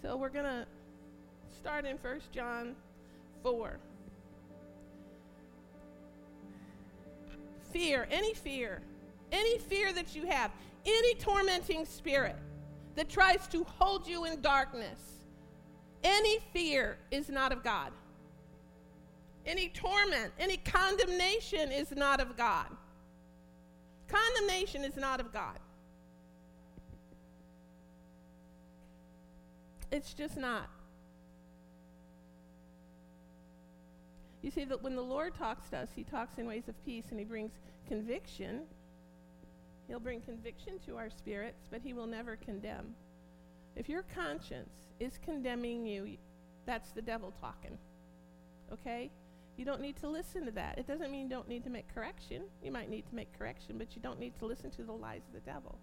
So we're going to start in 1 John 4. Fear, any fear, any fear that you have, any tormenting spirit that tries to hold you in darkness, any fear is not of God. Any torment, any condemnation is not of God. Condemnation is not of God. It's just not. You see, that when the Lord talks to us, He talks in ways of peace and He brings conviction. He'll bring conviction to our spirits, but He will never condemn. If your conscience is condemning you, that's the devil talking. Okay? You don't need to listen to that. It doesn't mean you don't need to make correction. You might need to make correction, but you don't need to listen to the lies of the devil.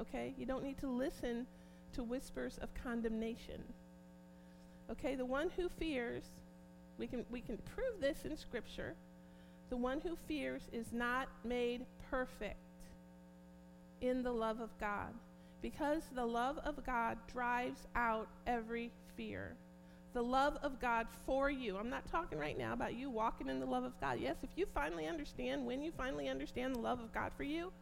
Okay? You don't need to listen to whispers of condemnation. Okay, the one who fears, we can, we can prove this in Scripture. The one who fears is not made perfect in the love of God because the love of God drives out every fear. The love of God for you. I'm not talking right now about you walking in the love of God. Yes, if you finally understand, when you finally understand the love of God for you,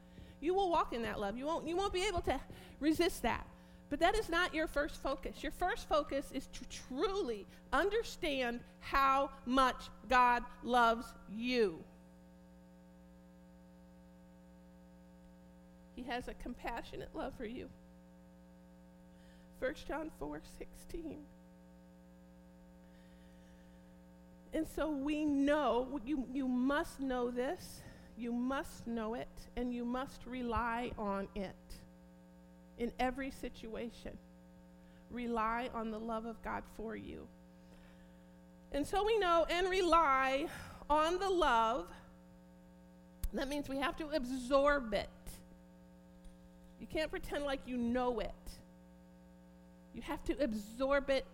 you will walk in that love. You won't, you won't be able to resist that. But that is not your first focus. Your first focus is to truly understand how much God loves you. He has a compassionate love for you. 1 John 4 16. And so we know, you, you must know this, you must know it, and you must rely on it in every situation. Rely on the love of God for you. And so we know and rely on the love. That means we have to absorb it. You can't pretend like you know it. You have to absorb it.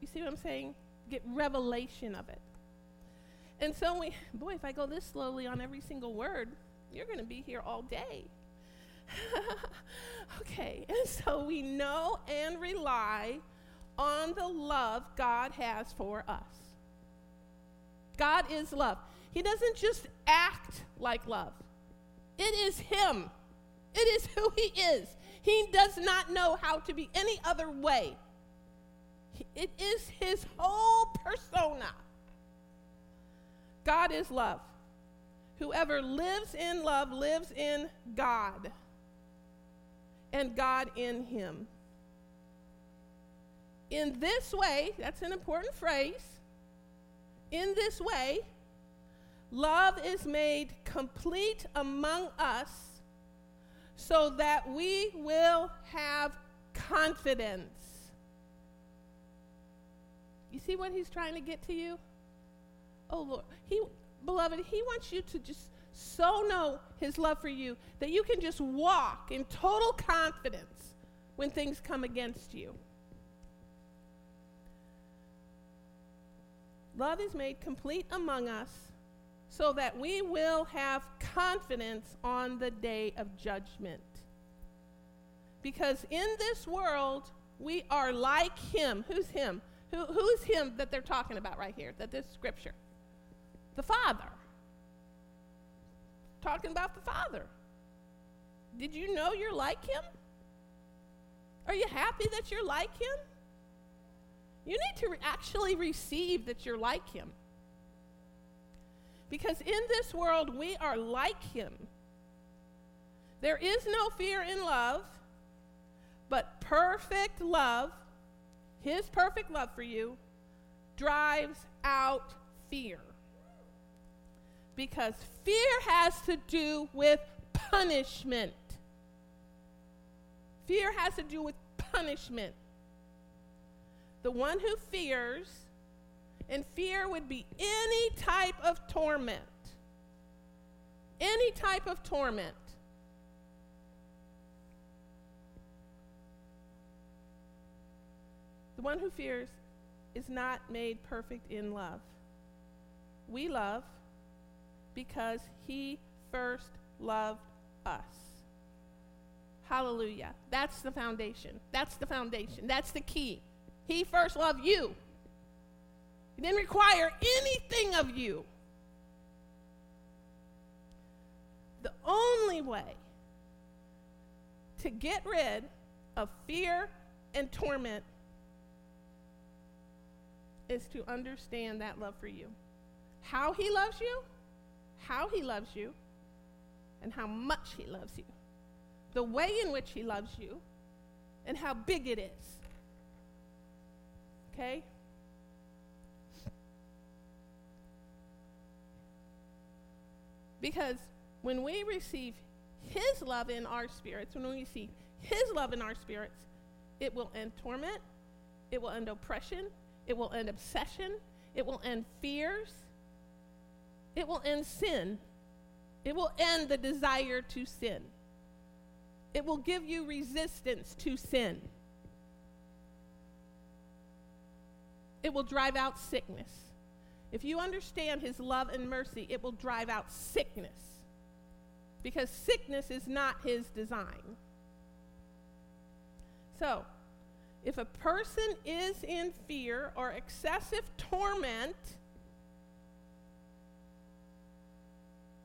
You see what I'm saying? Get revelation of it. And so we, boy, if I go this slowly on every single word, you're going to be here all day. okay, and so we know and rely on the love God has for us. God is love. He doesn't just act like love, it is Him, it is who He is. He does not know how to be any other way. It is His whole persona. God is love. Whoever lives in love lives in God and God in him. In this way, that's an important phrase. In this way, love is made complete among us so that we will have confidence. You see what he's trying to get to you? Oh Lord, he beloved, he wants you to just so know his love for you that you can just walk in total confidence when things come against you. Love is made complete among us so that we will have confidence on the day of judgment. Because in this world, we are like him. Who's him? Who, who's him that they're talking about right here, that this scripture? The Father talking about the Father. Did you know you're like Him? Are you happy that you're like Him? You need to re- actually receive that you're like Him. Because in this world, we are like Him. There is no fear in love, but perfect love, His perfect love for you, drives out fear because fear has to do with punishment. Fear has to do with punishment. The one who fears, and fear would be any type of torment. Any type of torment. The one who fears is not made perfect in love. We love because he first loved us. Hallelujah. That's the foundation. That's the foundation. That's the key. He first loved you. He didn't require anything of you. The only way to get rid of fear and torment is to understand that love for you. How he loves you, how he loves you, and how much he loves you. The way in which he loves you, and how big it is. Okay? Because when we receive his love in our spirits, when we receive his love in our spirits, it will end torment, it will end oppression, it will end obsession, it will end fears, it will end sin, it will end the desire to sin, it will give you resistance to sin, it will drive out sickness. If you understand his love and mercy, it will drive out sickness because sickness is not his design. So, if a person is in fear or excessive torment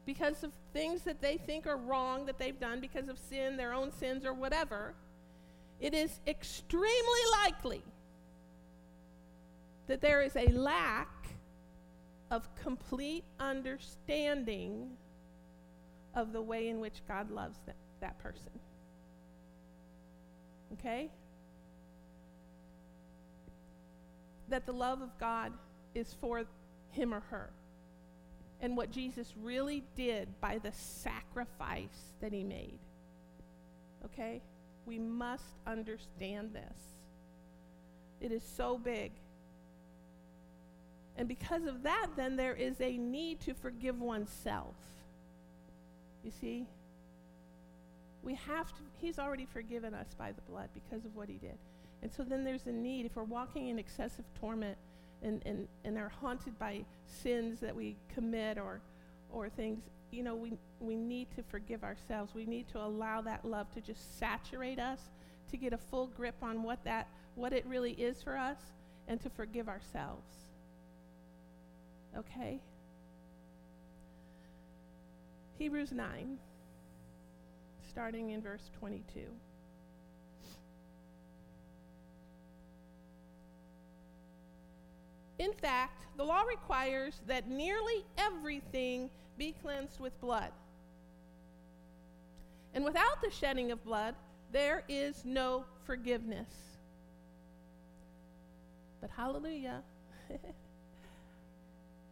because of things that they think are wrong that they've done because of sin, their own sins, or whatever, it is extremely likely that there is a lack of complete understanding of the way in which God loves that, that person. Okay? That the love of God is for him or her. And what Jesus really did by the sacrifice that he made. Okay? We must understand this. It is so big. And because of that, then there is a need to forgive oneself. You see? We have to, He's already forgiven us by the blood because of what He did. And so then there's a need, if we're walking in excessive torment and, and, and are haunted by sins that we commit or, or things, you know, we, we need to forgive ourselves. We need to allow that love to just saturate us, to get a full grip on what that, what it really is for us, and to forgive ourselves. Okay? Hebrews 9, starting in verse 22. In fact, the law requires that nearly everything be cleansed with blood. And without the shedding of blood, there is no forgiveness. But hallelujah,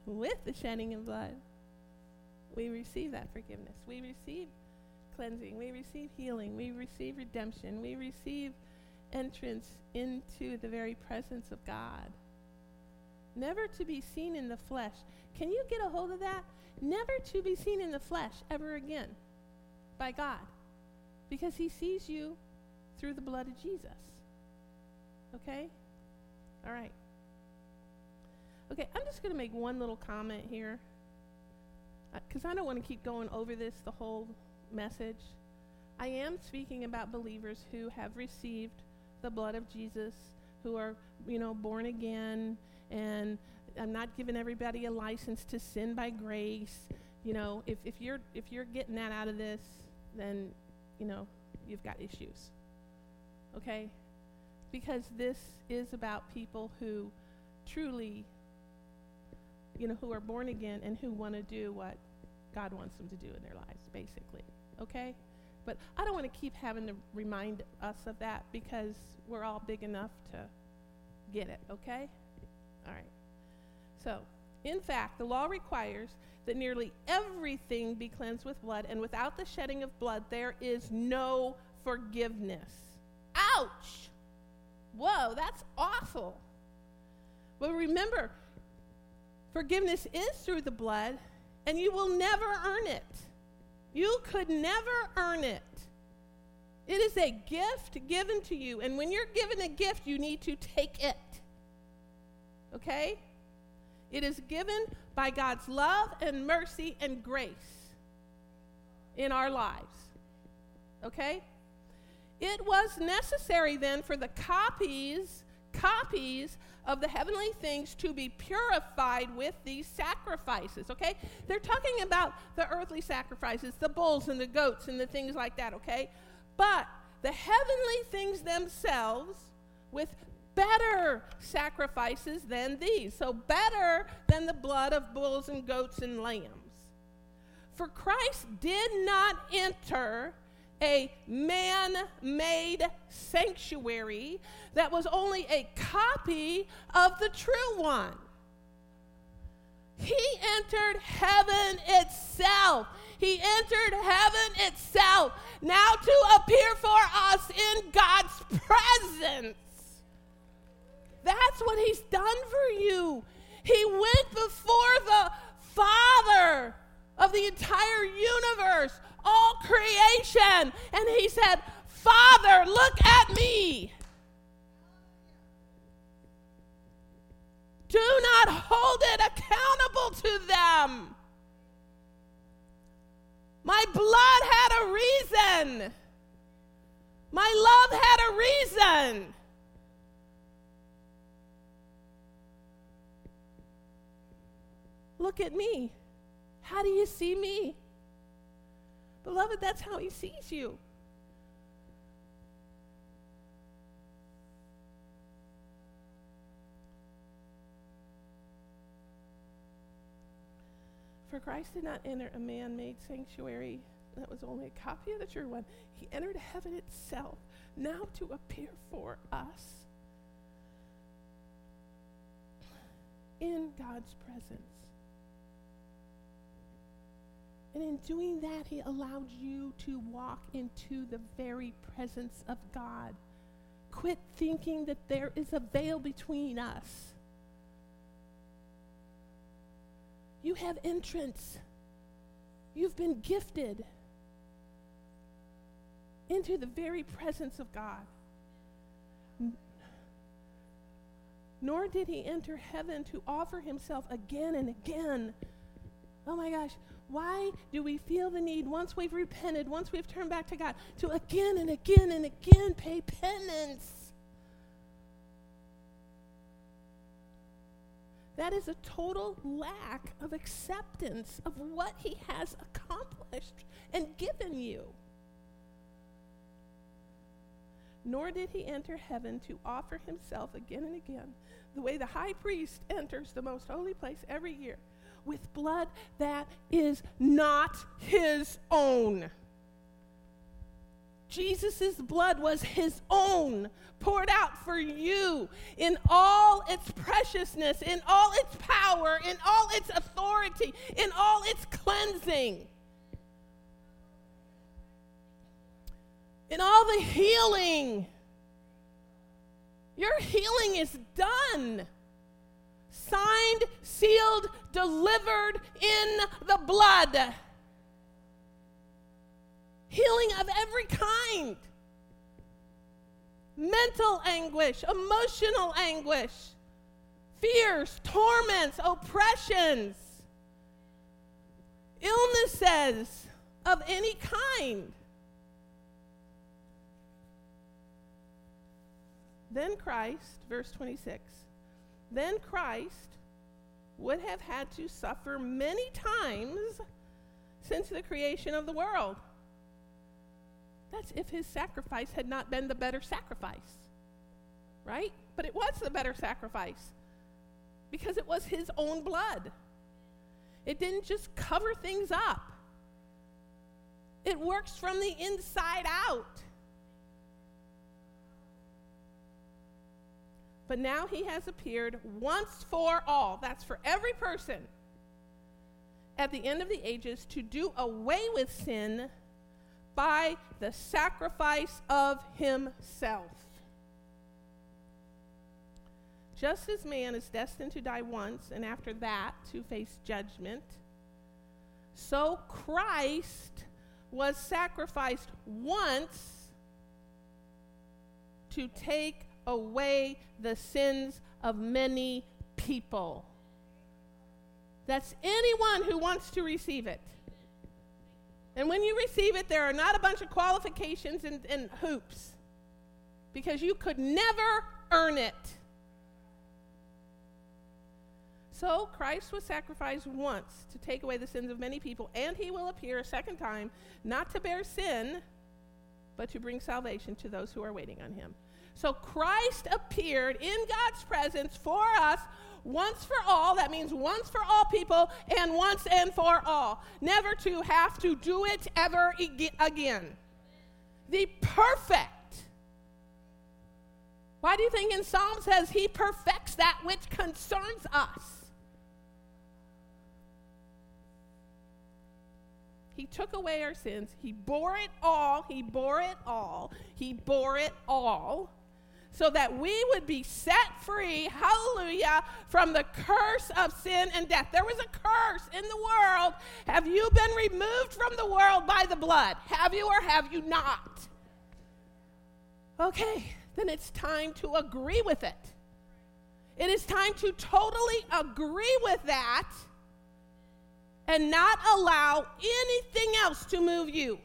with the shedding of blood, we receive that forgiveness. We receive cleansing. We receive healing. We receive redemption. We receive entrance into the very presence of God. Never to be seen in the flesh. Can you get a hold of that? Never to be seen in the flesh ever again by God. Because he sees you through the blood of Jesus. Okay? All right. Okay, I'm just going to make one little comment here uh, because I don't want to keep going over this the whole message. I am speaking about believers who have received the blood of Jesus, who are, you know, born again, and I'm not giving everybody a license to sin by grace. You know, if, if you're if you're getting that out of this, then, you know, you've got issues. Okay? Because this is about people who truly you know, who are born again and who want to do what God wants them to do in their lives, basically. Okay? But I don't want to keep having to remind us of that because we're all big enough to get it, okay? All right. So, in fact, the law requires that nearly everything be cleansed with blood, and without the shedding of blood, there is no forgiveness. Ouch! Whoa, that's awful. But remember, forgiveness is through the blood, and you will never earn it. You could never earn it. It is a gift given to you, and when you're given a gift, you need to take it. Okay? It is given by God's love and mercy and grace in our lives. Okay? It was necessary then for the copies, copies of the heavenly things to be purified with these sacrifices, okay? They're talking about the earthly sacrifices, the bulls and the goats and the things like that, okay? But the heavenly things themselves with better sacrifices than these. So, better than the blood of bulls and goats and lambs. For Christ did not enter a man made sanctuary that was only a copy of the true one. He entered heaven itself. He entered heaven itself now to appear for us in God's presence. That's what He's done for you. He went before the Father of the entire universe all creation. And he said, Father, look at me. Do not hold it accountable to them. My blood had a reason. My love had a reason. Look at me. How do you see me? Beloved, that's how he sees you. For Christ did not enter a man made sanctuary that was only a copy of the true one. He entered heaven itself, now to appear for us in God's presence. And in doing that, He allowed you to walk into the very presence of God. Quit thinking that there is a veil between us. You have entrance. You've been gifted into the very presence of God. Nor did he enter heaven to offer himself again and again. Oh my gosh, why do we feel the need, once we've repented, once we've turned back to God, to again and again and again pay penance? That is a total lack of acceptance of what He has accomplished and given you. Nor did He enter heaven to offer Himself again and again, the way the high priest enters the most holy place every year with blood that is not his own. Jesus' blood was his own, poured out for you in all its preciousness, in all its power, in all its authority, in all its cleansing, in all the healing. Your healing is done signed, sealed, delivered in the blood. Healing of every kind mental anguish, emotional anguish, fears, torments, oppressions, illnesses of any kind. Then Christ, verse 26 then Christ would have had to suffer many times since the creation of the world. That's if his sacrifice had not been the better sacrifice, right? But it was the better sacrifice because it was his own blood. It didn't just cover things up, it works from the inside out. But now he has appeared once for all. That's for every person at the end of the ages to do away with sin by the sacrifice of himself. Just as man is destined to die once and after that to face judgment, so Christ was sacrificed once to take away the sins of many people. That's anyone who wants to receive it. And when you receive it, there are not a bunch of qualifications and, and hoops because you could never earn it. So Christ was sacrificed once to take away the sins of many people, and he will appear a second time, not to bear sin, but to bring salvation to those who are waiting on him. So Christ appeared in God's presence for us once for all. That means once for all people and once and for all. Never to have to do it ever again. The perfect. Why do you think in Psalm says he perfects that which concerns us? He took away our sins. He bore it all. He bore it all. He bore it all so that we would be set free, hallelujah, from the curse of sin and death. There was a curse in the world. Have you been removed from the world by the blood? Have you or have you not? Okay, then it's time to agree with it. It is time to totally agree with that and not allow anything else to move you.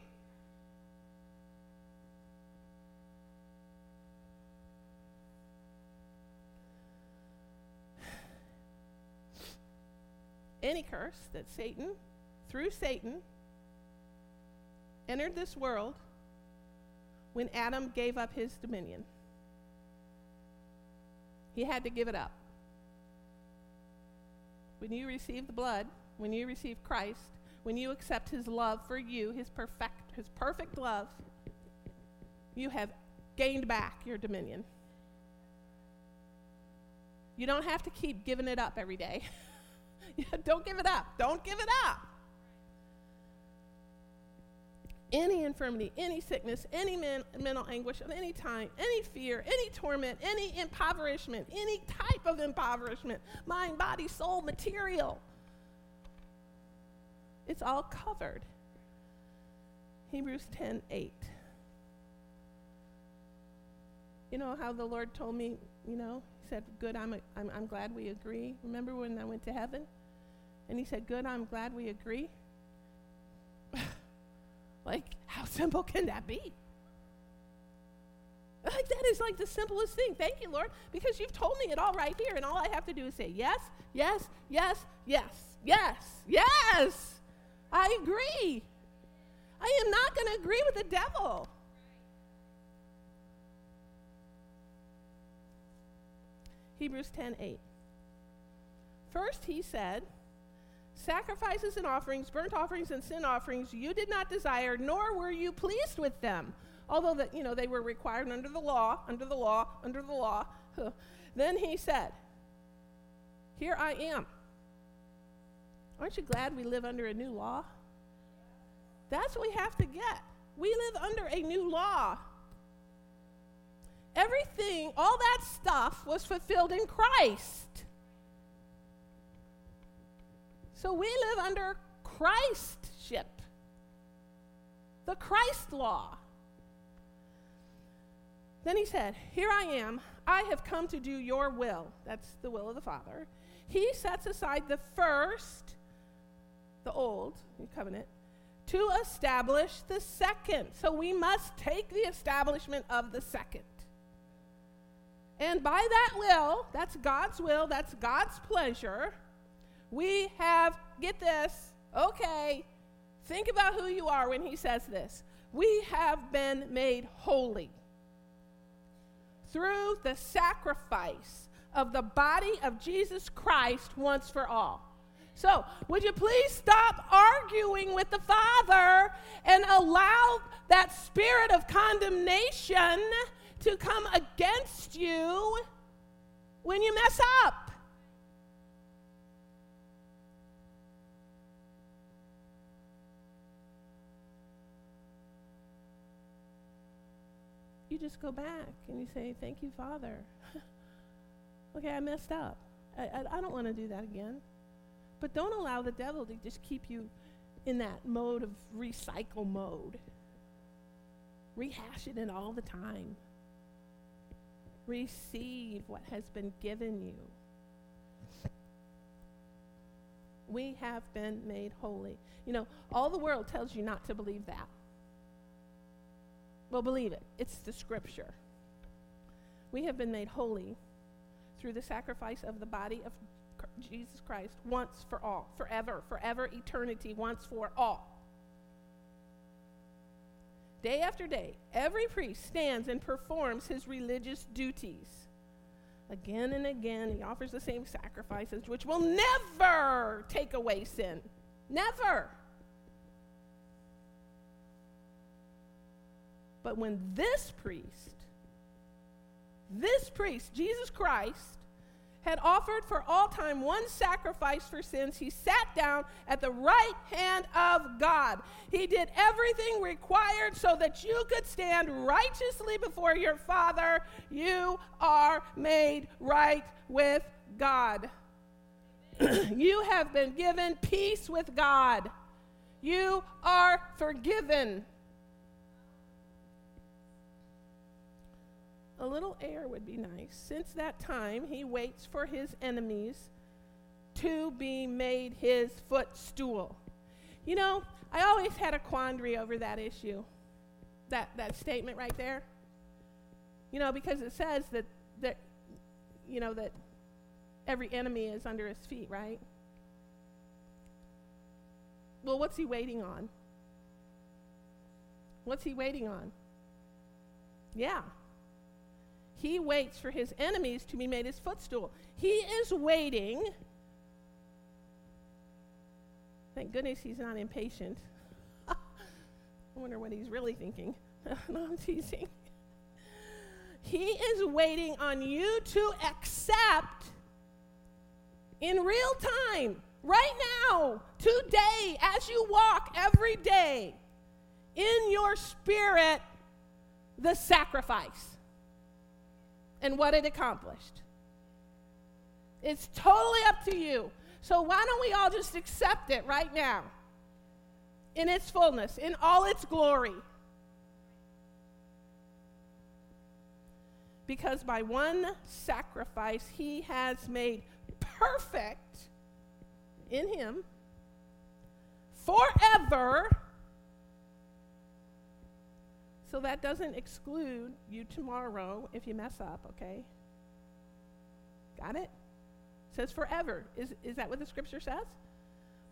Any curse that Satan, through Satan, entered this world when Adam gave up his dominion. He had to give it up. When you receive the blood, when you receive Christ, when you accept his love for you, his perfect his perfect love, you have gained back your dominion. You don't have to keep giving it up every day. don't give it up. Don't give it up. Any infirmity, any sickness, any men, mental anguish of any time, any fear, any torment, any impoverishment, any type of impoverishment, mind, body, soul, material it's all covered. Hebrews 10 8. You know how the Lord told me, you know, He said, Good, I'm, a, I'm, I'm glad we agree. Remember when I went to heaven? And He said, Good, I'm glad we agree. like, how simple can that be? Like, that is like the simplest thing. Thank you, Lord, because you've told me it all right here, and all I have to do is say yes, yes, yes, yes, yes, yes. I agree. I am not going to agree with the devil. Hebrews 10 8. First, he said, Sacrifices and offerings, burnt offerings and sin offerings, you did not desire, nor were you pleased with them. Although that you know they were required under the law, under the law, under the law. then he said, Here I am. Aren't you glad we live under a new law? That's what we have to get. We live under a new law. Everything, all that stuff was fulfilled in Christ. So we live under Christship, the Christ law. Then he said, Here I am. I have come to do your will. That's the will of the Father. He sets aside the first the old covenant, to establish the second. So we must take the establishment of the second. And by that will, that's God's will, that's God's pleasure, we have, get this, okay, think about who you are when he says this. We have been made holy through the sacrifice of the body of Jesus Christ once for all. So, would you please stop arguing with the Father and allow that spirit of condemnation to come against you when you mess up? You just go back and you say, Thank you, Father. okay, I messed up. I, I, I don't want to do that again. But don't allow the devil to just keep you in that mode of recycle mode. Rehash it all the time. Receive what has been given you. We have been made holy. You know, all the world tells you not to believe that. Well, believe it. It's the scripture. We have been made holy through the sacrifice of the body of Jesus Christ once for all, forever, forever, eternity, once for all. Day after day, every priest stands and performs his religious duties. Again and again, he offers the same sacrifices, which will never take away sin. Never. But when this priest, this priest, Jesus Christ, had offered for all time one sacrifice for sins, he sat down at the right hand of God. He did everything required so that you could stand righteously before your Father. You are made right with God. you have been given peace with God. You are forgiven. A little air would be nice. Since that time, he waits for his enemies to be made his footstool. You know, I always had a quandary over that issue, that, that statement right there. You know, because it says that, that, you know, that every enemy is under his feet, right? Well, what's he waiting on? What's he waiting on? Yeah, he waits for his enemies to be made his footstool. He is waiting. Thank goodness he's not impatient. I wonder what he's really thinking. no, I'm teasing. He is waiting on you to accept in real time, right now, today, as you walk every day, in your spirit, the sacrifice and what it accomplished. It's totally up to you. So why don't we all just accept it right now? In its fullness, in all its glory. Because by one sacrifice, he has made perfect in him forever so that doesn't exclude you tomorrow if you mess up, okay? Got it? it says forever. Is, is that what the scripture says?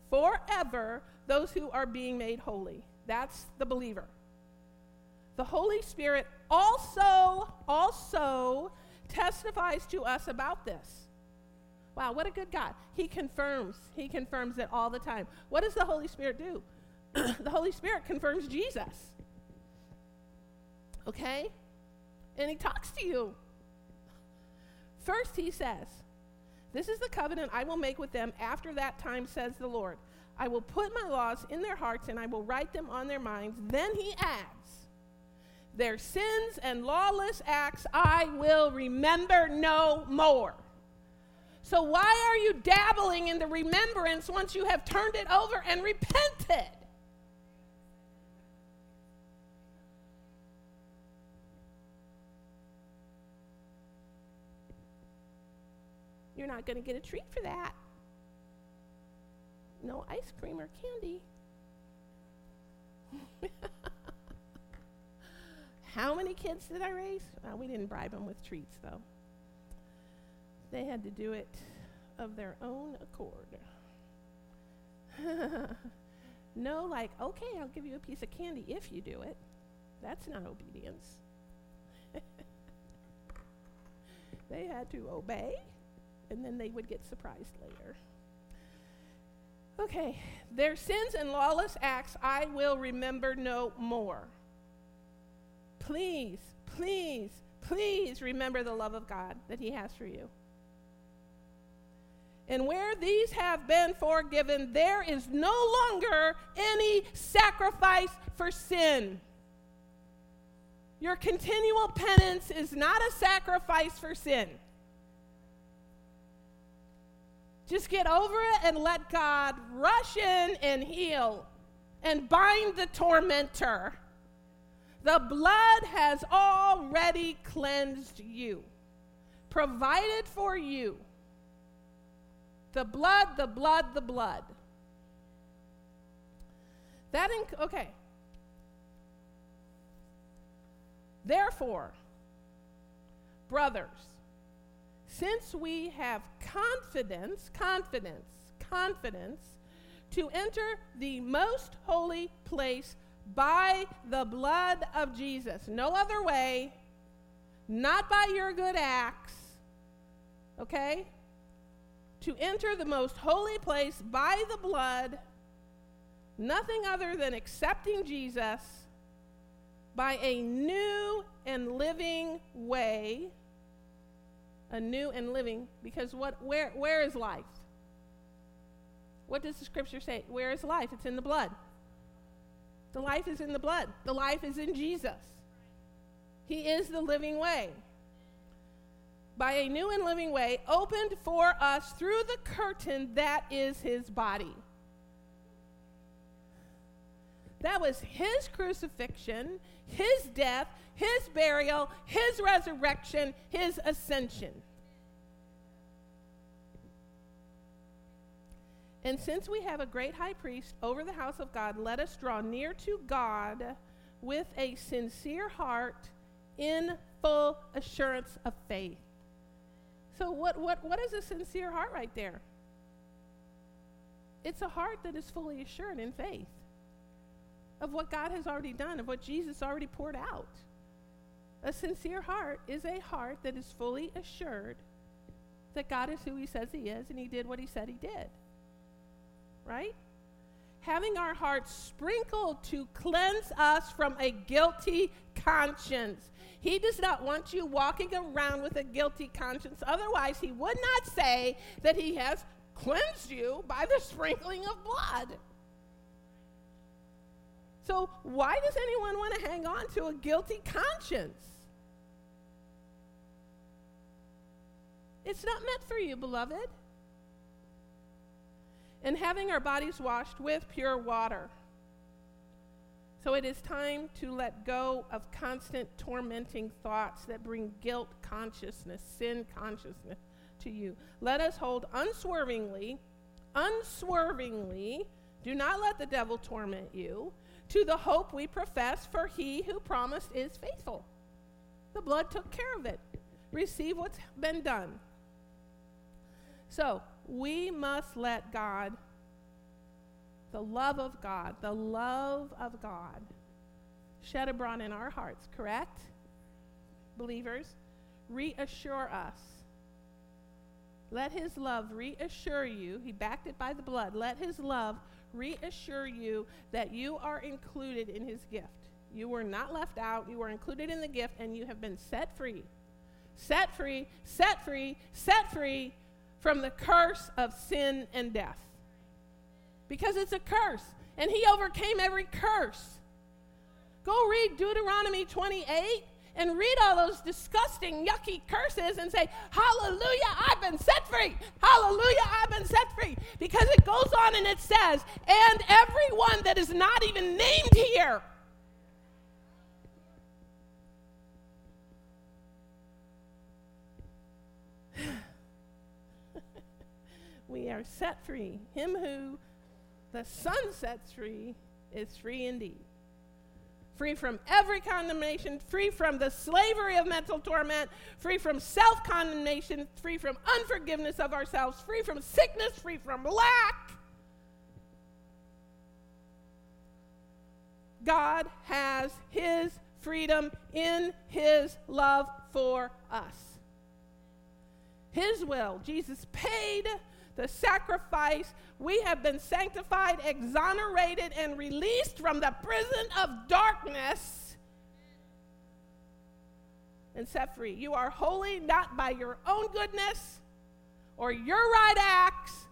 Forever, those who are being made holy. That's the believer. The Holy Spirit also, also testifies to us about this. Wow, what a good God. He confirms. He confirms it all the time. What does the Holy Spirit do? the Holy Spirit confirms Jesus okay? And he talks to you. First, he says, This is the covenant I will make with them after that time, says the Lord. I will put my laws in their hearts and I will write them on their minds. Then he adds, Their sins and lawless acts I will remember no more. So, why are you dabbling in the remembrance once you have turned it over and repented? You're not going to get a treat for that. No ice cream or candy. How many kids did I raise? We didn't bribe them with treats, though. They had to do it of their own accord. no, like, okay, I'll give you a piece of candy if you do it. That's not obedience. they had to obey and then they would get surprised later. Okay, their sins and lawless acts I will remember no more. Please, please, please remember the love of God that He has for you. And where these have been forgiven, there is no longer any sacrifice for sin. Your continual penance is not a sacrifice for sin. Just get over it and let God rush in and heal and bind the tormentor. The blood has already cleansed you, provided for you. The blood, the blood, the blood. That, inc- okay. Therefore, brothers, since we have confidence, confidence, confidence to enter the most holy place by the blood of Jesus, no other way, not by your good acts, okay? To enter the most holy place by the blood, nothing other than accepting Jesus by a new and living way. A new and living, because what, where, where is life? What does the scripture say? Where is life? It's in the blood. The life is in the blood. The life is in Jesus. He is the living way. By a new and living way opened for us through the curtain that is his body. That was his crucifixion, his death, his burial, his resurrection, his ascension. And since we have a great high priest over the house of God, let us draw near to God with a sincere heart in full assurance of faith. So, what, what, what is a sincere heart right there? It's a heart that is fully assured in faith of what God has already done, of what Jesus already poured out. A sincere heart is a heart that is fully assured that God is who He says He is and He did what He said He did right? Having our hearts sprinkled to cleanse us from a guilty conscience. He does not want you walking around with a guilty conscience. Otherwise, he would not say that he has cleansed you by the sprinkling of blood. So, why does anyone want to hang on to a guilty conscience? It's not meant for you, beloved and having our bodies washed with pure water. So it is time to let go of constant tormenting thoughts that bring guilt consciousness, sin consciousness to you. Let us hold unswervingly, unswervingly, do not let the devil torment you, to the hope we profess, for he who promised is faithful. The blood took care of it. Receive what's been done. So, we must let God, the love of God, the love of God, shed abroad in our hearts, correct? Believers, reassure us. Let his love reassure you. He backed it by the blood. Let his love reassure you that you are included in his gift. You were not left out. You were included in the gift, and you have been set free. Set free, set free, set free from the curse of sin and death. Because it's a curse, and he overcame every curse. Go read Deuteronomy 28 and read all those disgusting, yucky curses and say, Hallelujah, I've been set free. Hallelujah, I've been set free. Because it goes on and it says, and everyone that is not even named here. we are set free. Him who the Son sets free is free indeed. Free from every condemnation, free from the slavery of mental torment, free from self condemnation, free from unforgiveness of ourselves, free from sickness, free from lack. God has His freedom in His love for us. His will. Jesus paid the sacrifice, we have been sanctified, exonerated, and released from the prison of darkness and set free. You are holy not by your own goodness or your right acts,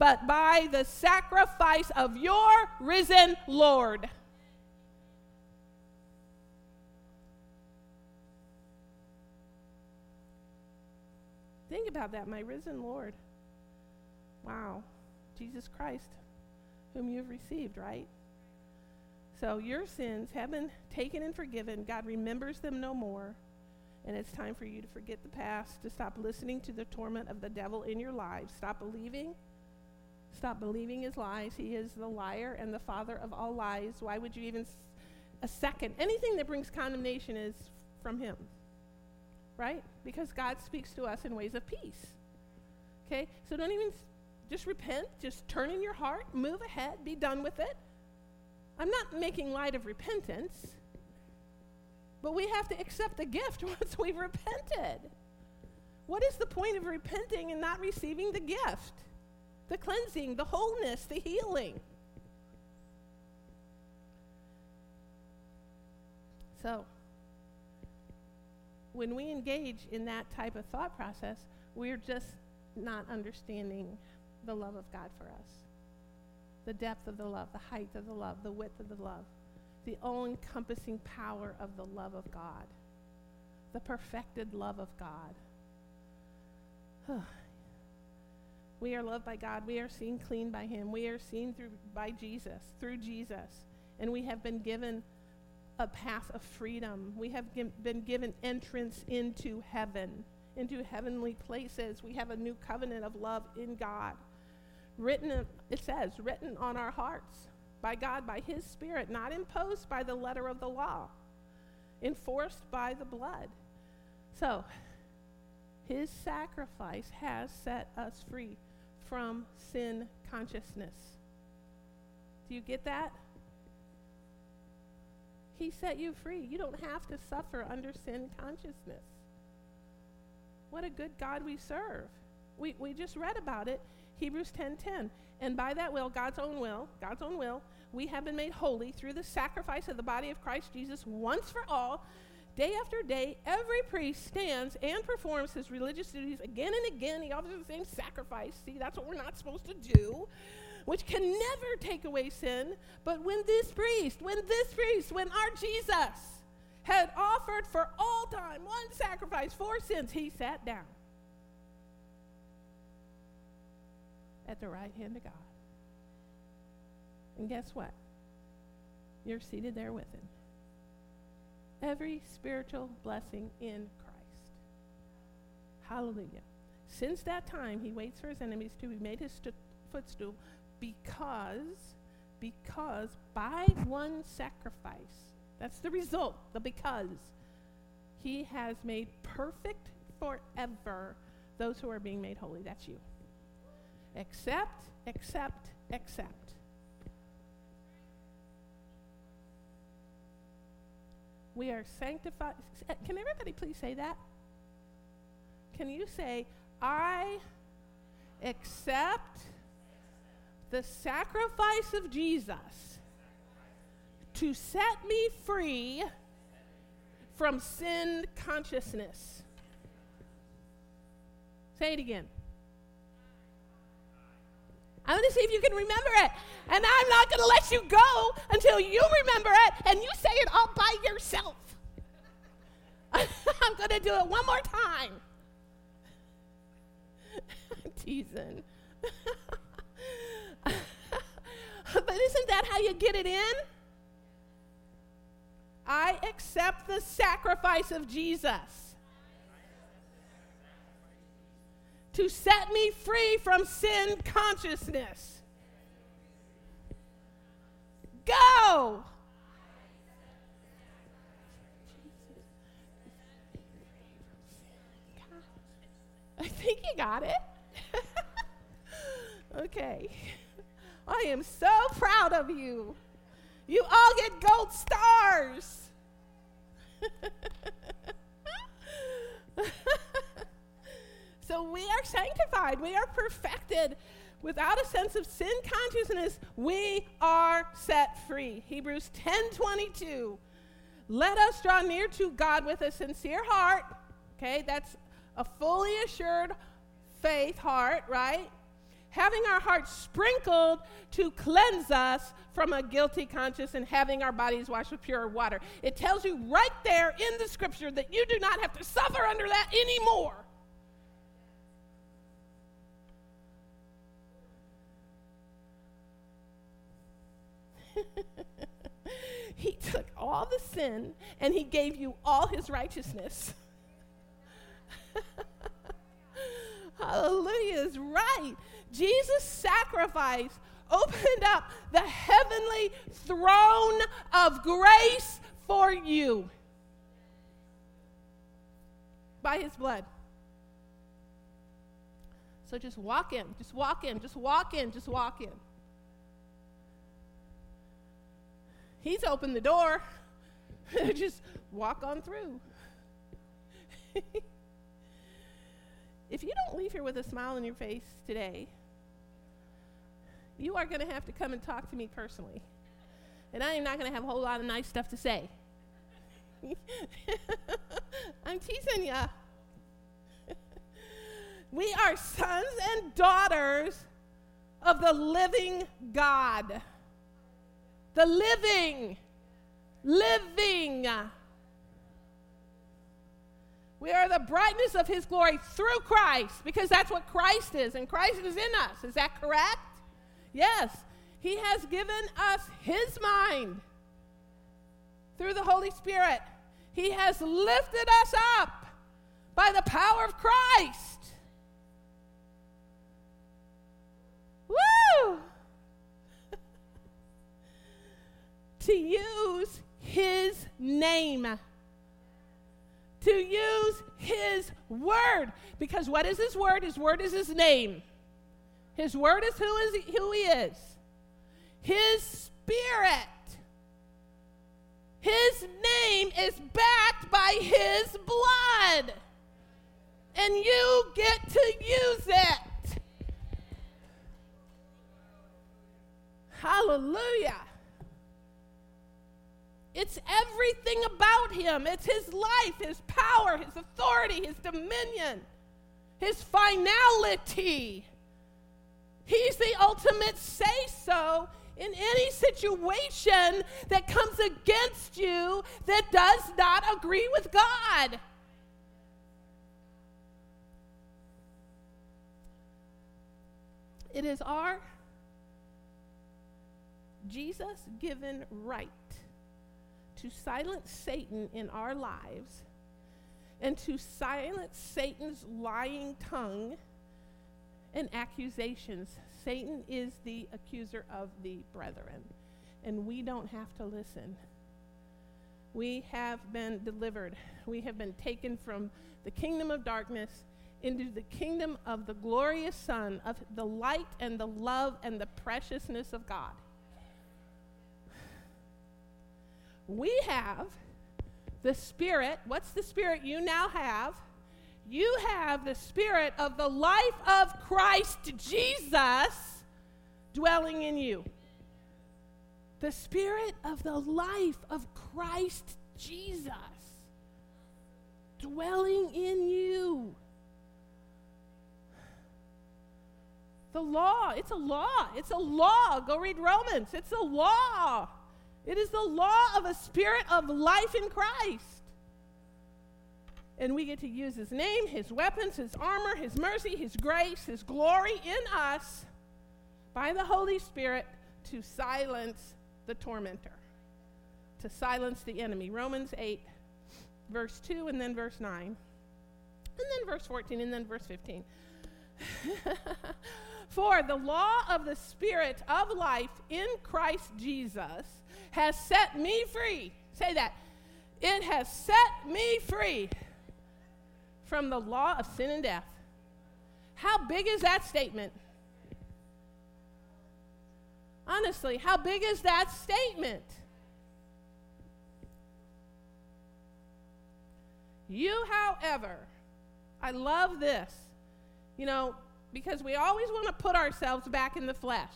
but by the sacrifice of your risen Lord. Think about that, my risen Lord. Wow, Jesus Christ, whom you have received, right? So your sins have been taken and forgiven. God remembers them no more. And it's time for you to forget the past, to stop listening to the torment of the devil in your lives. Stop believing. Stop believing his lies. He is the liar and the father of all lies. Why would you even a second? Anything that brings condemnation is from him. Right? Because God speaks to us in ways of peace. Okay? So don't even just repent, just turn in your heart, move ahead, be done with it. I'm not making light of repentance. But we have to accept the gift once we've repented. What is the point of repenting and not receiving the gift? The cleansing, the wholeness, the healing. So, when we engage in that type of thought process, we're just not understanding the love of God for us. The depth of the love, the height of the love, the width of the love the all encompassing power of the love of God, the perfected love of God. we are loved by God. We are seen clean by Him. We are seen through by Jesus, through Jesus. And we have been given a path of freedom. We have gi- been given entrance into heaven, into heavenly places. We have a new covenant of love in God. Written, it says, written on our hearts by God, by His Spirit, not imposed by the letter of the law, enforced by the blood. So, His sacrifice has set us free from sin consciousness. Do you get that? He set you free. You don't have to suffer under sin consciousness. What a good God we serve. We, we just read about it, Hebrews 10:10. And by that will, God's own will, God's own will, we have been made holy through the sacrifice of the body of Christ Jesus once for all. Day after day, every priest stands and performs his religious duties again and again. He offers the same sacrifice. See, that's what we're not supposed to do, which can never take away sin. But when this priest, when this priest, when our Jesus had offered for all time one sacrifice for sins, he sat down at the right hand of God. And guess what? You're seated there with him. Every spiritual blessing in Christ. Hallelujah. Since that time, he waits for his enemies to be made his stu- footstool because, because by one sacrifice, that's the result, the because, he has made perfect forever those who are being made holy. That's you. Accept, accept, accept. We are sanctified. Uh, can everybody please say that? Can you say, I accept the sacrifice of Jesus to set me free from sin consciousness? Say it again. I'm to see if you can remember it. And I'm not going to let you go until you remember it and you say it all by yourself. I'm going to do it one more time. I'm teasing. but isn't that how you get it in? I accept the sacrifice of Jesus. To set me free from sin consciousness. Go! I think you got it. okay. I am so proud of you. You all get gold stars. So we are sanctified, we are perfected. Without a sense of sin consciousness, we are set free. Hebrews 10:22. Let us draw near to God with a sincere heart. Okay, that's a fully assured faith heart, right? Having our hearts sprinkled to cleanse us from a guilty conscience and having our bodies washed with pure water. It tells you right there in the scripture that you do not have to suffer under that anymore. he took all the sin and he gave you all his righteousness. Hallelujah is right. Jesus' sacrifice opened up the heavenly throne of grace for you by his blood. So just walk in, just walk in, just walk in, just walk in. He's opened the door. just walk on through. if you don't leave here with a smile on your face today, you are going to have to come and talk to me personally. And I am not going to have a whole lot of nice stuff to say. I'm teasing you. we are sons and daughters of the living God. The living, living. We are the brightness of his glory through Christ because that's what Christ is, and Christ is in us. Is that correct? Yes. He has given us his mind through the Holy Spirit. He has lifted us up by the power of Christ. Woo! To use his name. To use his word. Because what is his word? His word is his name. His word is who, is who he is. His spirit. His name is backed by his blood. And you get to use it. Hallelujah. It's everything about him. It's his life, his power, his authority, his dominion, his finality. He's the ultimate say so in any situation that comes against you that does not agree with God. It is our Jesus given right to silence Satan in our lives and to silence Satan's lying tongue and accusations. Satan is the accuser of the brethren, and we don't have to listen. We have been delivered. We have been taken from the kingdom of darkness into the kingdom of the glorious Son, of the light and the love and the preciousness of God. We have the Spirit. What's the Spirit you now have? You have the Spirit of the life of Christ Jesus dwelling in you. The Spirit of the life of Christ Jesus dwelling in you. The law, it's a law. It's a law. Go read Romans. It's a law. It is the law of a spirit of life in Christ. And we get to use his name, his weapons, his armor, his mercy, his grace, his glory in us by the Holy Spirit to silence the tormentor, to silence the enemy. Romans 8, verse 2, and then verse 9, and then verse 14, and then verse 15. For the law of the Spirit of life in Christ Jesus has set me free. Say that. It has set me free from the law of sin and death. How big is that statement? Honestly, how big is that statement? You, however, I love this, you know, because we always want to put ourselves back in the flesh.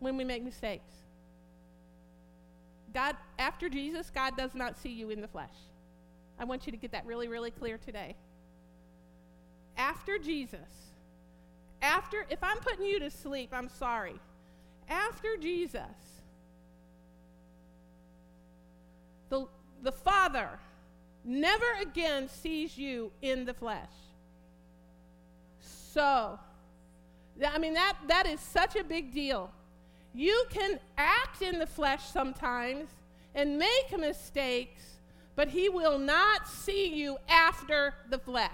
When we make mistakes. God, after Jesus, God does not see you in the flesh. I want you to get that really, really clear today. After Jesus, after, if I'm putting you to sleep, I'm sorry. After Jesus, the, the Father never again sees you in the flesh. So, I mean, that, that is such a big deal. You can act in the flesh sometimes and make mistakes, but He will not see you after the flesh.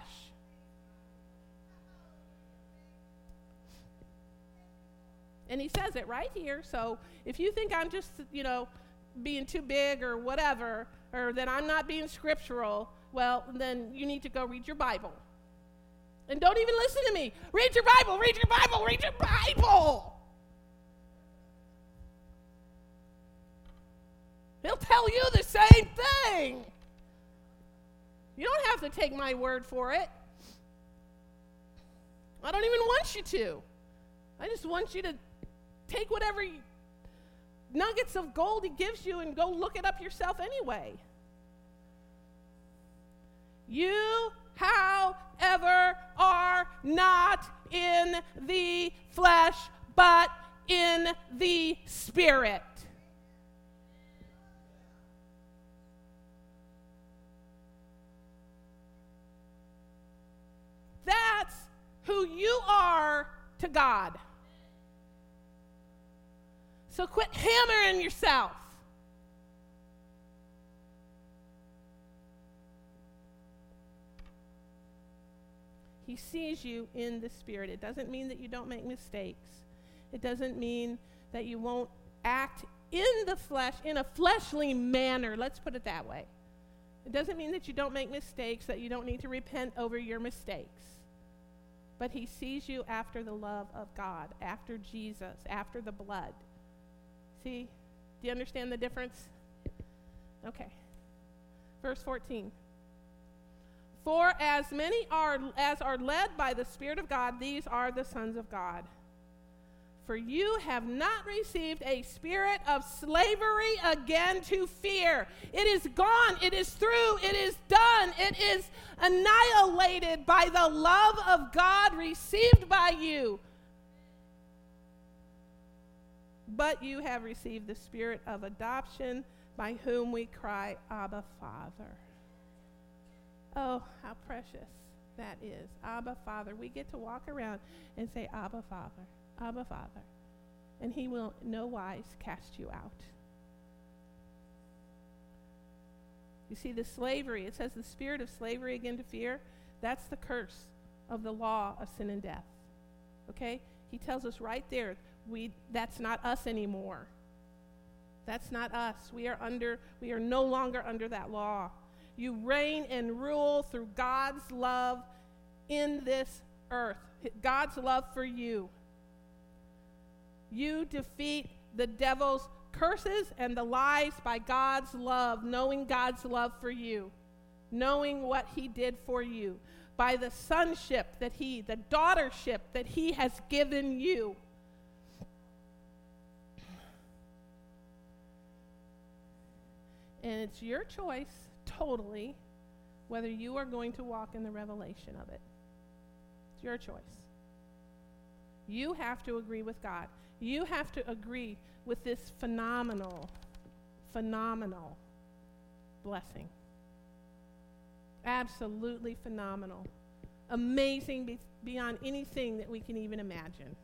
And He says it right here. So if you think I'm just, you know, being too big or whatever, or that I'm not being scriptural, well, then you need to go read your Bible. And don't even listen to me. Read your Bible, read your Bible, read your Bible. He'll tell you the same thing. You don't have to take my word for it. I don't even want you to. I just want you to take whatever nuggets of gold he gives you and go look it up yourself anyway. You, however, are not in the flesh, but in the spirit. That's you are to God. So quit hammering yourself. He sees you in the Spirit. It doesn't mean that you don't make mistakes. It doesn't mean that you won't act in the flesh, in a fleshly manner. Let's put it that way. It doesn't mean that you don't make mistakes, that you don't need to repent over your mistakes. But He sees you after the love of God, after Jesus, after the blood. See? Do you understand the difference? Okay. Verse 14. For as many are as are led by the Spirit of God, these are the sons of God. For you have not received a spirit of slavery again to fear. It is gone. It is through. It is done. It is annihilated by the love of God received by you. But you have received the spirit of adoption by whom we cry, Abba, Father. Oh, how precious that is. Abba, Father. We get to walk around and say, Abba, Father, Abba, Father. And he will no wise cast you out. You see, the slavery, it says the spirit of slavery again to fear, that's the curse of the law of sin and death. Okay? He tells us right there, we, that's not us anymore. That's not us. We are under, we are no longer under that law. You reign and rule through God's love in this earth, God's love for you. You defeat the devil's curses and the lies by God's love, knowing God's love for you, knowing what he did for you, by the sonship that he, the daughtership that he has given you. And it's your choice totally whether you are going to walk in the revelation of it. It's your choice. You have to agree with God. You have to agree with this phenomenal, phenomenal blessing. Absolutely phenomenal. Amazing be- beyond anything that we can even imagine.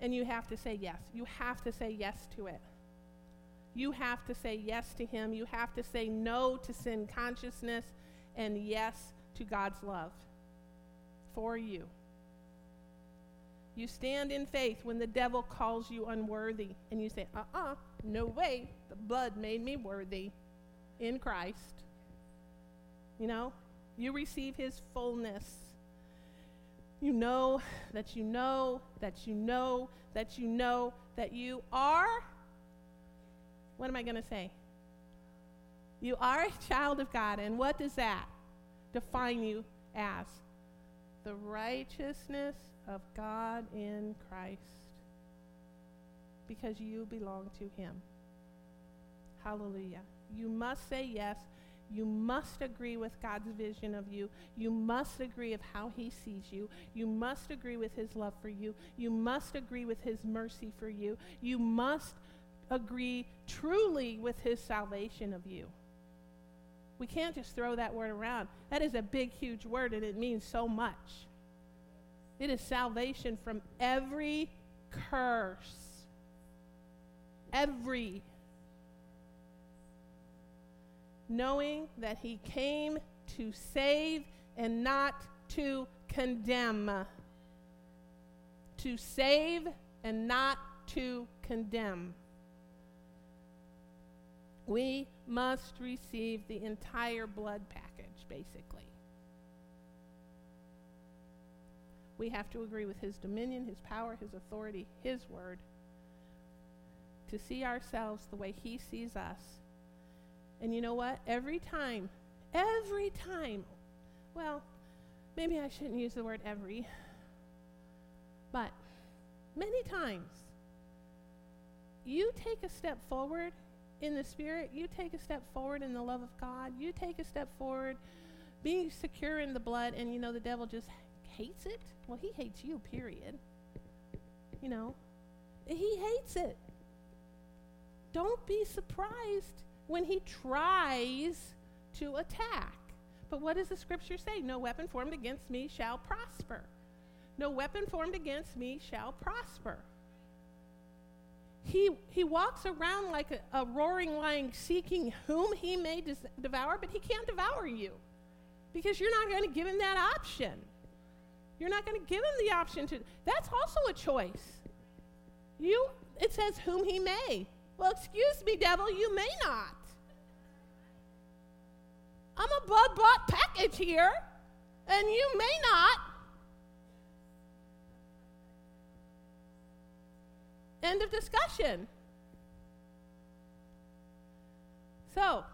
And you have to say yes. You have to say yes to it. You have to say yes to Him. You have to say no to sin consciousness and yes to God's love for you. You stand in faith when the devil calls you unworthy, and you say, uh uh-uh, uh, no way, the blood made me worthy in Christ. You know, you receive his fullness. You know that you know that you know that you know that you are what am I going to say? You are a child of God, and what does that define you as? The righteousness of God in Christ. Because you belong to Him. Hallelujah. You must say yes. You must agree with God's vision of you. You must agree of how he sees you. You must agree with his love for you. You must agree with his mercy for you. You must agree truly with his salvation of you. We can't just throw that word around. That is a big, huge word, and it means so much. It is salvation from every curse. Every. Knowing that he came to save and not to condemn. To save and not to condemn. We must receive the entire blood package, basically. We have to agree with his dominion, his power, his authority, his word, to see ourselves the way he sees us. And you know what? Every time, every time, well, maybe I shouldn't use the word every, but many times, you take a step forward in the Spirit, you take a step forward in the love of God, you take a step forward being secure in the blood, and you know the devil just hates it. Well, he hates you, period. You know, he hates it. Don't be surprised when he tries to attack. But what does the scripture say? No weapon formed against me shall prosper. No weapon formed against me shall prosper. He, he walks around like a, a roaring lion seeking whom he may dis- devour, but he can't devour you because you're not going to give him that option. You're not going to give him the option to. That's also a choice. You, it says whom he may. Well, excuse me, devil, you may not. I'm a blood bought package here, and you may not. End of discussion. So,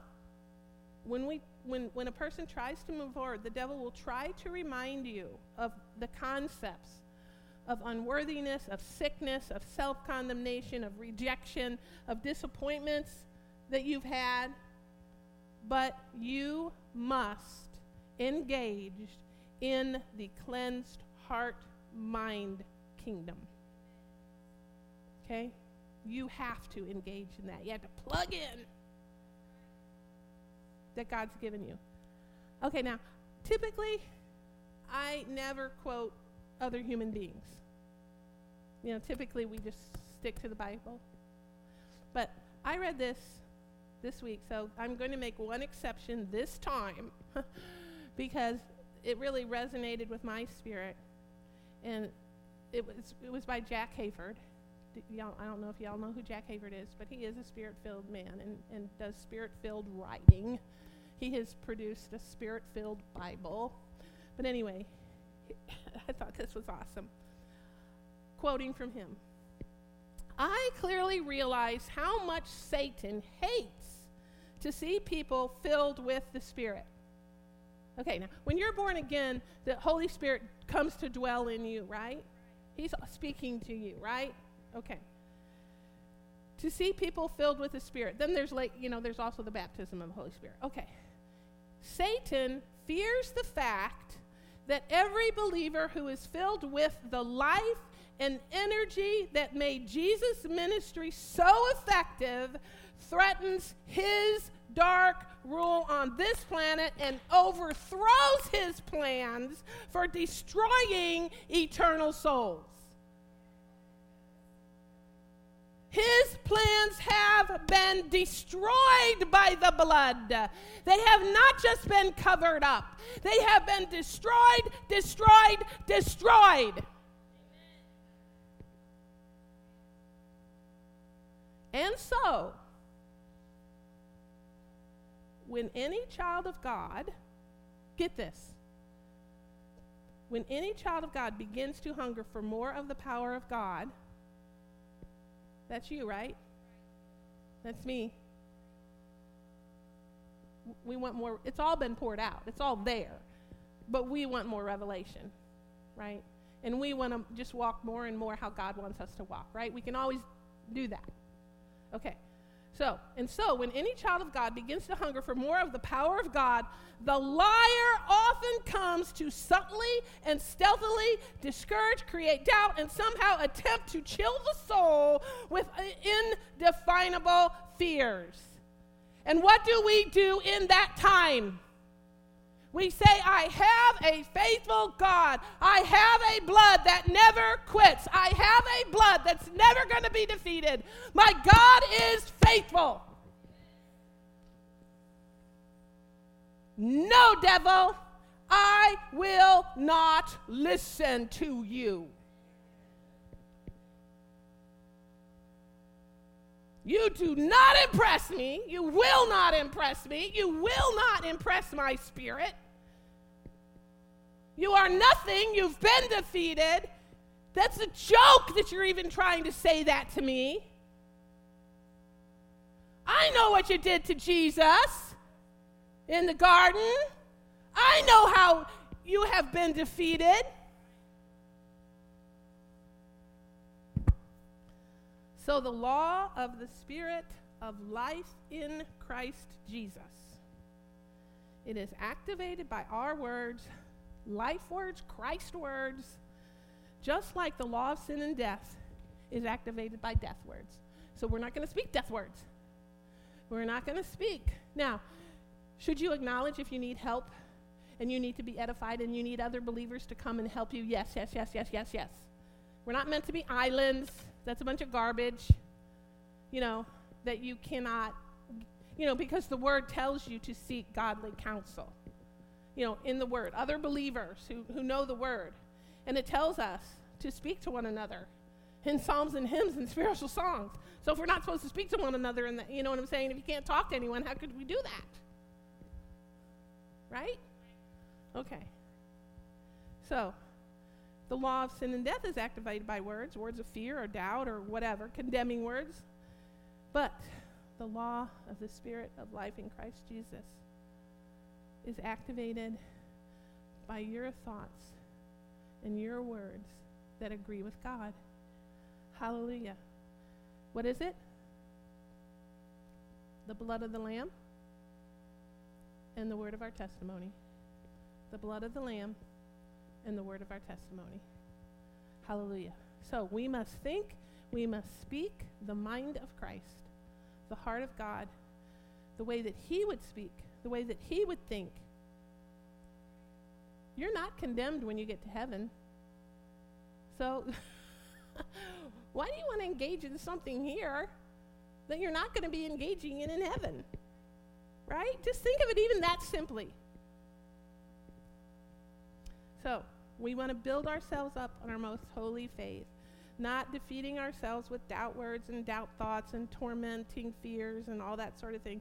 when we when when a person tries to move forward, the devil will try to remind you of the concepts of unworthiness, of sickness, of self-condemnation, of rejection, of disappointments that you've had, but you must engage in the cleansed heart mind kingdom. Okay? You have to engage in that. You have to plug in that God's given you. Okay, now, typically, I never quote other human beings. You know, typically we just stick to the Bible. But I read this this week, so I'm going to make one exception this time because it really resonated with my spirit. And it was, it was by Jack Hayford y'all, I don't know if y'all know who Jack Hayford is, but he is a spirit filled man and, and does spirit filled writing. He has produced a spirit filled Bible. But anyway, I thought this was awesome. Quoting from him I clearly realize how much Satan hates to see people filled with the Spirit. Okay, now, when you're born again, the Holy Spirit comes to dwell in you, right? He's speaking to you, right? Okay. To see people filled with the Spirit. Then there's like, you know, there's also the baptism of the Holy Spirit. Okay. Satan fears the fact that every believer who is filled with the life and energy that made Jesus' ministry so effective threatens his dark rule on this planet and overthrows his plans for destroying eternal souls. His plans have been destroyed by the blood. They have not just been covered up, they have been destroyed, destroyed, destroyed. And so, when any child of God, get this, when any child of God begins to hunger for more of the power of God, that's you, right? That's me. We want more. It's all been poured out, it's all there. But we want more revelation, right? And we want to just walk more and more how God wants us to walk, right? We can always do that. Okay. So, and so when any child of God begins to hunger for more of the power of God, the liar often comes to subtly and stealthily discourage, create doubt, and somehow attempt to chill the soul with indefinable fears. And what do we do in that time? We say, I have a faithful God. I have a blood that never quits. I have a blood that's never going to be defeated. My God is faithful. No, devil, I will not listen to you. You do not impress me. You will not impress me. You will not impress my spirit. You are nothing. You've been defeated. That's a joke that you're even trying to say that to me. I know what you did to Jesus in the garden. I know how you have been defeated. So, the law of the Spirit of life in Christ Jesus. It is activated by our words, life words, Christ words, just like the law of sin and death is activated by death words. So, we're not going to speak death words. We're not going to speak. Now, should you acknowledge if you need help and you need to be edified and you need other believers to come and help you? Yes, yes, yes, yes, yes, yes. We're not meant to be islands. That's a bunch of garbage, you know, that you cannot, you know, because the word tells you to seek godly counsel, you know, in the word. Other believers who, who know the word. And it tells us to speak to one another in psalms and hymns and spiritual songs. So if we're not supposed to speak to one another, and you know what I'm saying, if you can't talk to anyone, how could we do that? Right? Okay. So, the law of sin and death is activated by words, words of fear or doubt or whatever, condemning words. But the law of the Spirit of life in Christ Jesus is activated by your thoughts and your words that agree with God. Hallelujah. What is it? The blood of the Lamb and the word of our testimony. The blood of the Lamb and the word of our testimony. Hallelujah. So we must think, we must speak the mind of Christ, the heart of God, the way that He would speak, the way that He would think. You're not condemned when you get to heaven. So, why do you want to engage in something here that you're not going to be engaging in in heaven? Right? Just think of it even that simply. So, we want to build ourselves up on our most holy faith, not defeating ourselves with doubt words and doubt thoughts and tormenting fears and all that sort of thing.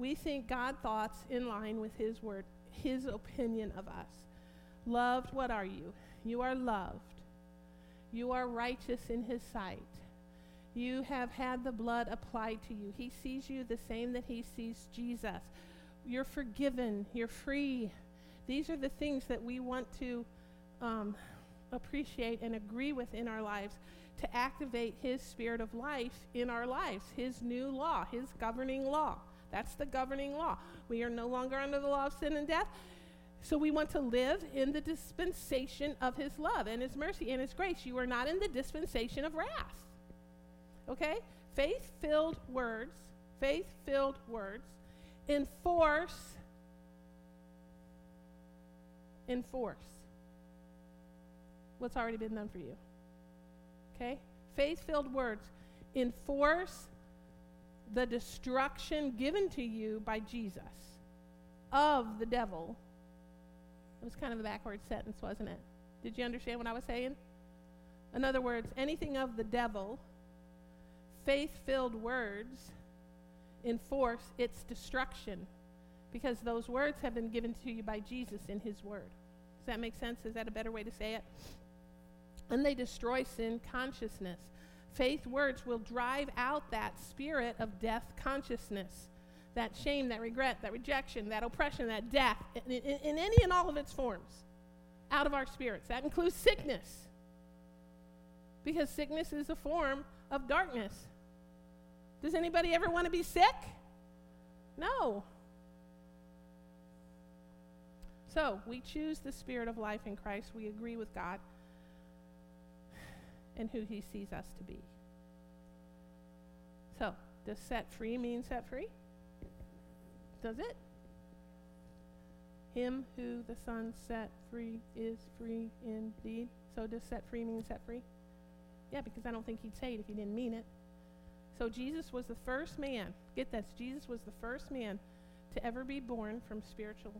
We think God thoughts in line with His word, His opinion of us. Loved, what are you? You are loved. You are righteous in His sight. You have had the blood applied to you. He sees you the same that He sees Jesus. You're forgiven. You're free. These are the things that we want to um, appreciate and agree with in our lives to activate His spirit of life in our lives, His new law, His governing law. That's the governing law. We are no longer under the law of sin and death. So we want to live in the dispensation of His love and His mercy and His grace. You are not in the dispensation of wrath. Okay? Faith filled words, faith filled words enforce, enforce what's already been done for you. Okay? Faith filled words enforce the destruction given to you by Jesus of the devil. It was kind of a backward sentence, wasn't it? Did you understand what I was saying? In other words, anything of the devil, faith filled words enforce its destruction because those words have been given to you by Jesus in his word. Does that make sense? Is that a better way to say it? and they destroy sin consciousness. Faith words will drive out that spirit of death consciousness, that shame, that regret, that rejection, that oppression, that death, in, in, in any and all of its forms, out of our spirits. That includes sickness, because sickness is a form of darkness. Does anybody ever want to be sick? No. So, we choose the spirit of life in Christ. We agree with God and who he sees us to be. So, does set free mean set free? Does it? Him who the Son set free is free indeed. So, does set free mean set free? Yeah, because I don't think he'd say it if he didn't mean it. So, Jesus was the first man, get this, Jesus was the first man to ever be born from spiritual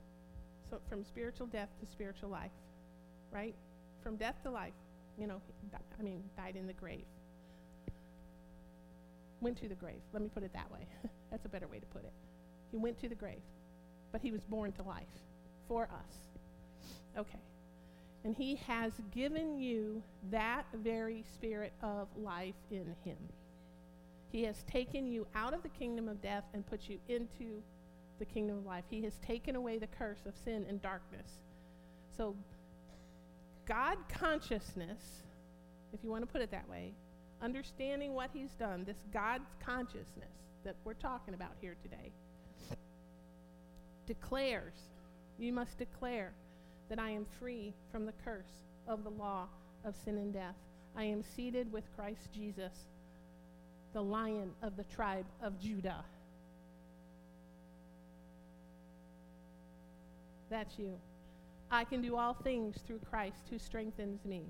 so from spiritual death to spiritual life. Right? From death to life you know, I mean, died in the grave. went to the grave. Let me put it that way. That's a better way to put it. He went to the grave, but he was born to life for us. Okay. And he has given you that very spirit of life in him. He has taken you out of the kingdom of death and put you into the kingdom of life. He has taken away the curse of sin and darkness. So, God consciousness, if you want to put it that way, understanding what He's done, this God consciousness that we're talking about here today, declares, you must declare that I am free from the curse of the law of sin and death. I am seated with Christ Jesus, the lion of the tribe of Judah. That's you. I can do all things through Christ who strengthens me.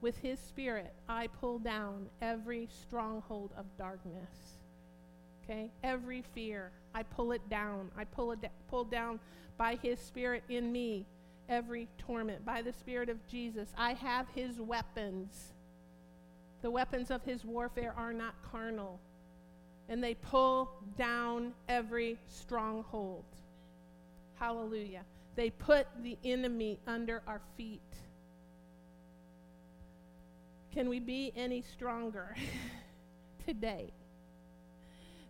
With his spirit, I pull down every stronghold of darkness. Okay? Every fear, I pull it down. I pull it da- pull down by his spirit in me every torment by the spirit of Jesus. I have his weapons. The weapons of his warfare are not carnal, and they pull down every stronghold. Hallelujah. They put the enemy under our feet. Can we be any stronger today?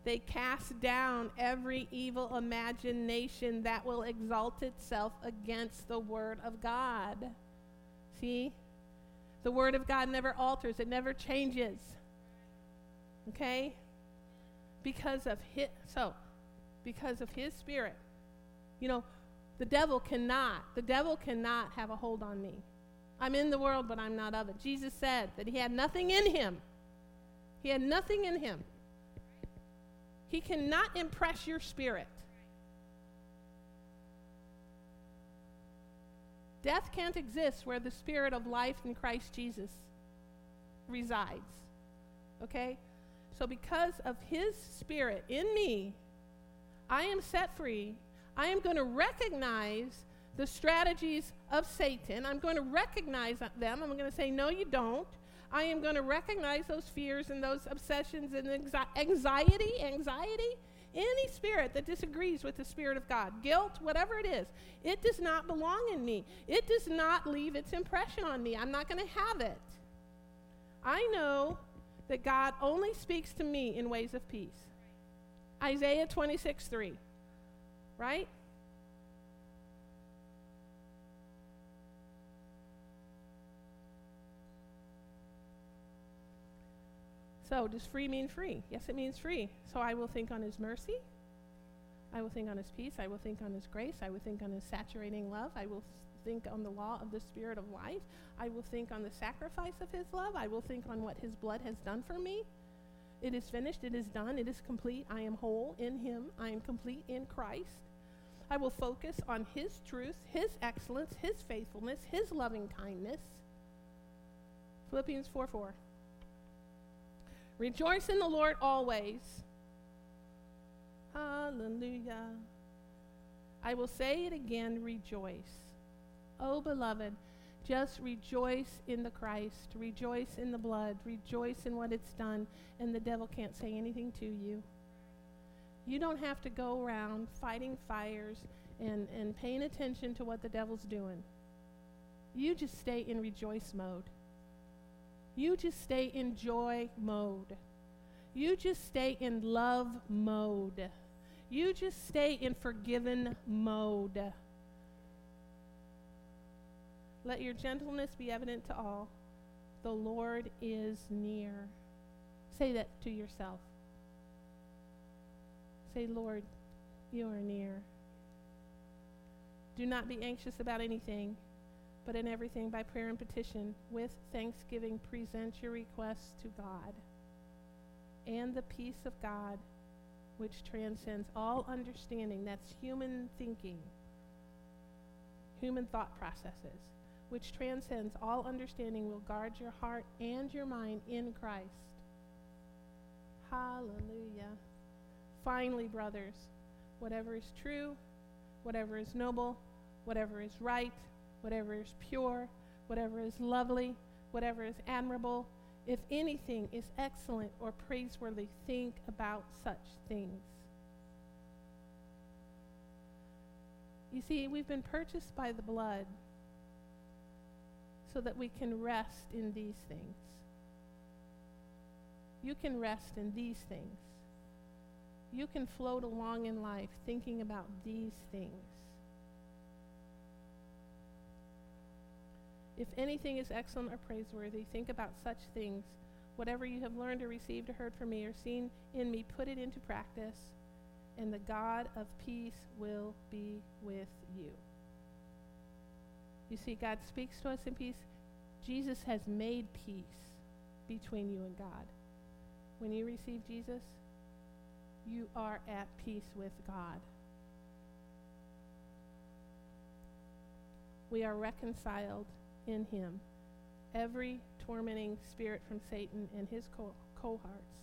They cast down every evil imagination that will exalt itself against the Word of God. See? The Word of God never alters, it never changes. Okay? Because of his, so, because of his spirit. You know, the devil cannot, the devil cannot have a hold on me. I'm in the world, but I'm not of it. Jesus said that he had nothing in him. He had nothing in him. He cannot impress your spirit. Death can't exist where the spirit of life in Christ Jesus resides. Okay? So, because of his spirit in me, I am set free. I am going to recognize the strategies of Satan. I'm going to recognize them. I'm going to say, No, you don't. I am going to recognize those fears and those obsessions and anxiety, anxiety, any spirit that disagrees with the Spirit of God, guilt, whatever it is, it does not belong in me. It does not leave its impression on me. I'm not going to have it. I know that God only speaks to me in ways of peace. Isaiah 26, 3. Right? So, does free mean free? Yes, it means free. So, I will think on his mercy. I will think on his peace. I will think on his grace. I will think on his saturating love. I will think on the law of the spirit of life. I will think on the sacrifice of his love. I will think on what his blood has done for me. It is finished. It is done. It is complete. I am whole in him. I am complete in Christ. I will focus on his truth, his excellence, his faithfulness, his loving kindness. Philippians 4 4. Rejoice in the Lord always. Hallelujah. I will say it again rejoice. Oh, beloved, just rejoice in the Christ, rejoice in the blood, rejoice in what it's done, and the devil can't say anything to you. You don't have to go around fighting fires and, and paying attention to what the devil's doing. You just stay in rejoice mode. You just stay in joy mode. You just stay in love mode. You just stay in forgiven mode. Let your gentleness be evident to all. The Lord is near. Say that to yourself. Say, Lord, you are near. Do not be anxious about anything but in everything by prayer and petition, with thanksgiving, present your requests to God. And the peace of God, which transcends all understanding, that's human thinking, human thought processes, which transcends all understanding, will guard your heart and your mind in Christ. Hallelujah. Finally, brothers, whatever is true, whatever is noble, whatever is right, whatever is pure, whatever is lovely, whatever is admirable, If anything is excellent or praiseworthy, think about such things. You see, we've been purchased by the blood so that we can rest in these things. You can rest in these things. You can float along in life thinking about these things. If anything is excellent or praiseworthy, think about such things. Whatever you have learned or received or heard from me or seen in me, put it into practice, and the God of peace will be with you. You see, God speaks to us in peace. Jesus has made peace between you and God. When you receive Jesus, you are at peace with God. We are reconciled in him. Every tormenting spirit from Satan and his co- cohorts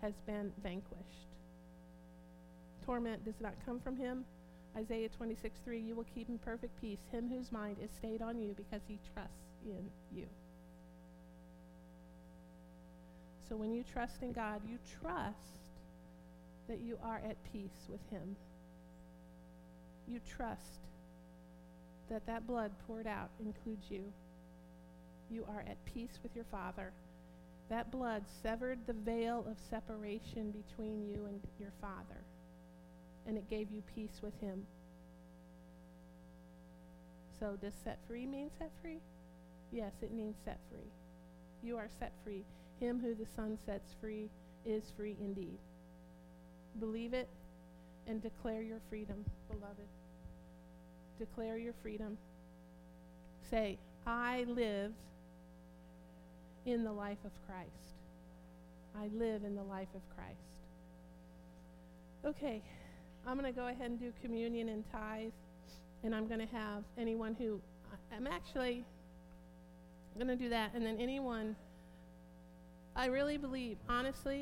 has been vanquished. Torment does not come from him. Isaiah 26, 3, you will keep in perfect peace him whose mind is stayed on you because he trusts in you. So when you trust in God, you trust that you are at peace with him. You trust that that blood poured out includes you. You are at peace with your Father. That blood severed the veil of separation between you and your Father, and it gave you peace with Him. So, does set free mean set free? Yes, it means set free. You are set free. Him who the Son sets free is free indeed. Believe it and declare your freedom, beloved declare your freedom. Say, I live in the life of Christ. I live in the life of Christ. Okay, I'm going to go ahead and do communion and tithe, and I'm going to have anyone who, I'm actually going to do that, and then anyone, I really believe, honestly,